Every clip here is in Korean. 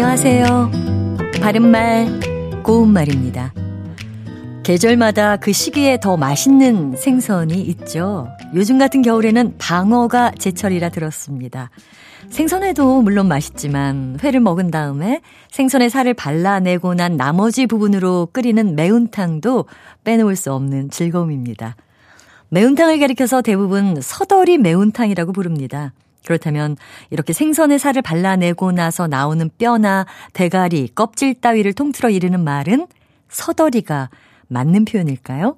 안녕하세요. 바른말, 고운말입니다. 계절마다 그 시기에 더 맛있는 생선이 있죠. 요즘 같은 겨울에는 방어가 제철이라 들었습니다. 생선회도 물론 맛있지만 회를 먹은 다음에 생선의 살을 발라내고 난 나머지 부분으로 끓이는 매운탕도 빼놓을 수 없는 즐거움입니다. 매운탕을 가리켜서 대부분 서덜이 매운탕이라고 부릅니다. 그렇다면 이렇게 생선의 살을 발라내고 나서 나오는 뼈나 대가리, 껍질 따위를 통틀어 이르는 말은 서덜이가 맞는 표현일까요?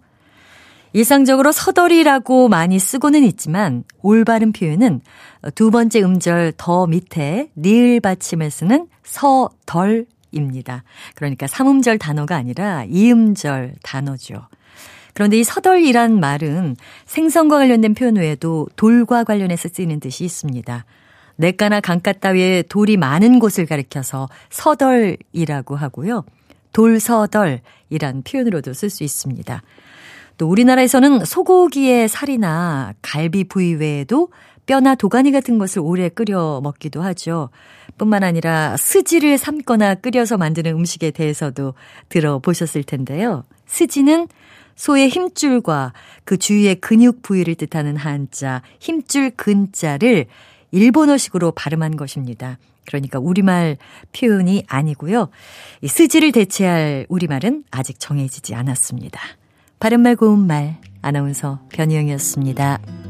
일상적으로 서덜이라고 많이 쓰고는 있지만 올바른 표현은 두 번째 음절 더 밑에 니을 받침을 쓰는 서덜입니다. 그러니까 삼음절 단어가 아니라 이음절 단어죠. 그런데 이 서덜이란 말은 생선과 관련된 표현 외에도 돌과 관련해서 쓰이는 뜻이 있습니다. 냇가나 강가 따위에 돌이 많은 곳을 가리켜서 서덜이라고 하고요. 돌서덜이란 표현으로도 쓸 수 있습니다. 또 우리나라에서는 소고기의 살이나 갈비 부위 외에도 뼈나 도가니 같은 것을 오래 끓여 먹기도 하죠. 뿐만 아니라 스지를 삶거나 끓여서 만드는 음식에 대해서도 들어보셨을 텐데요. 스지는 소의 힘줄과 그 주위의 근육 부위를 뜻하는 한자, 힘줄 근자를 일본어식으로 발음한 것입니다. 그러니까 우리말 표현이 아니고요. 이 스지를 대체할 우리말은 아직 정해지지 않았습니다. 바른말 고운말 아나운서 변희영이었습니다.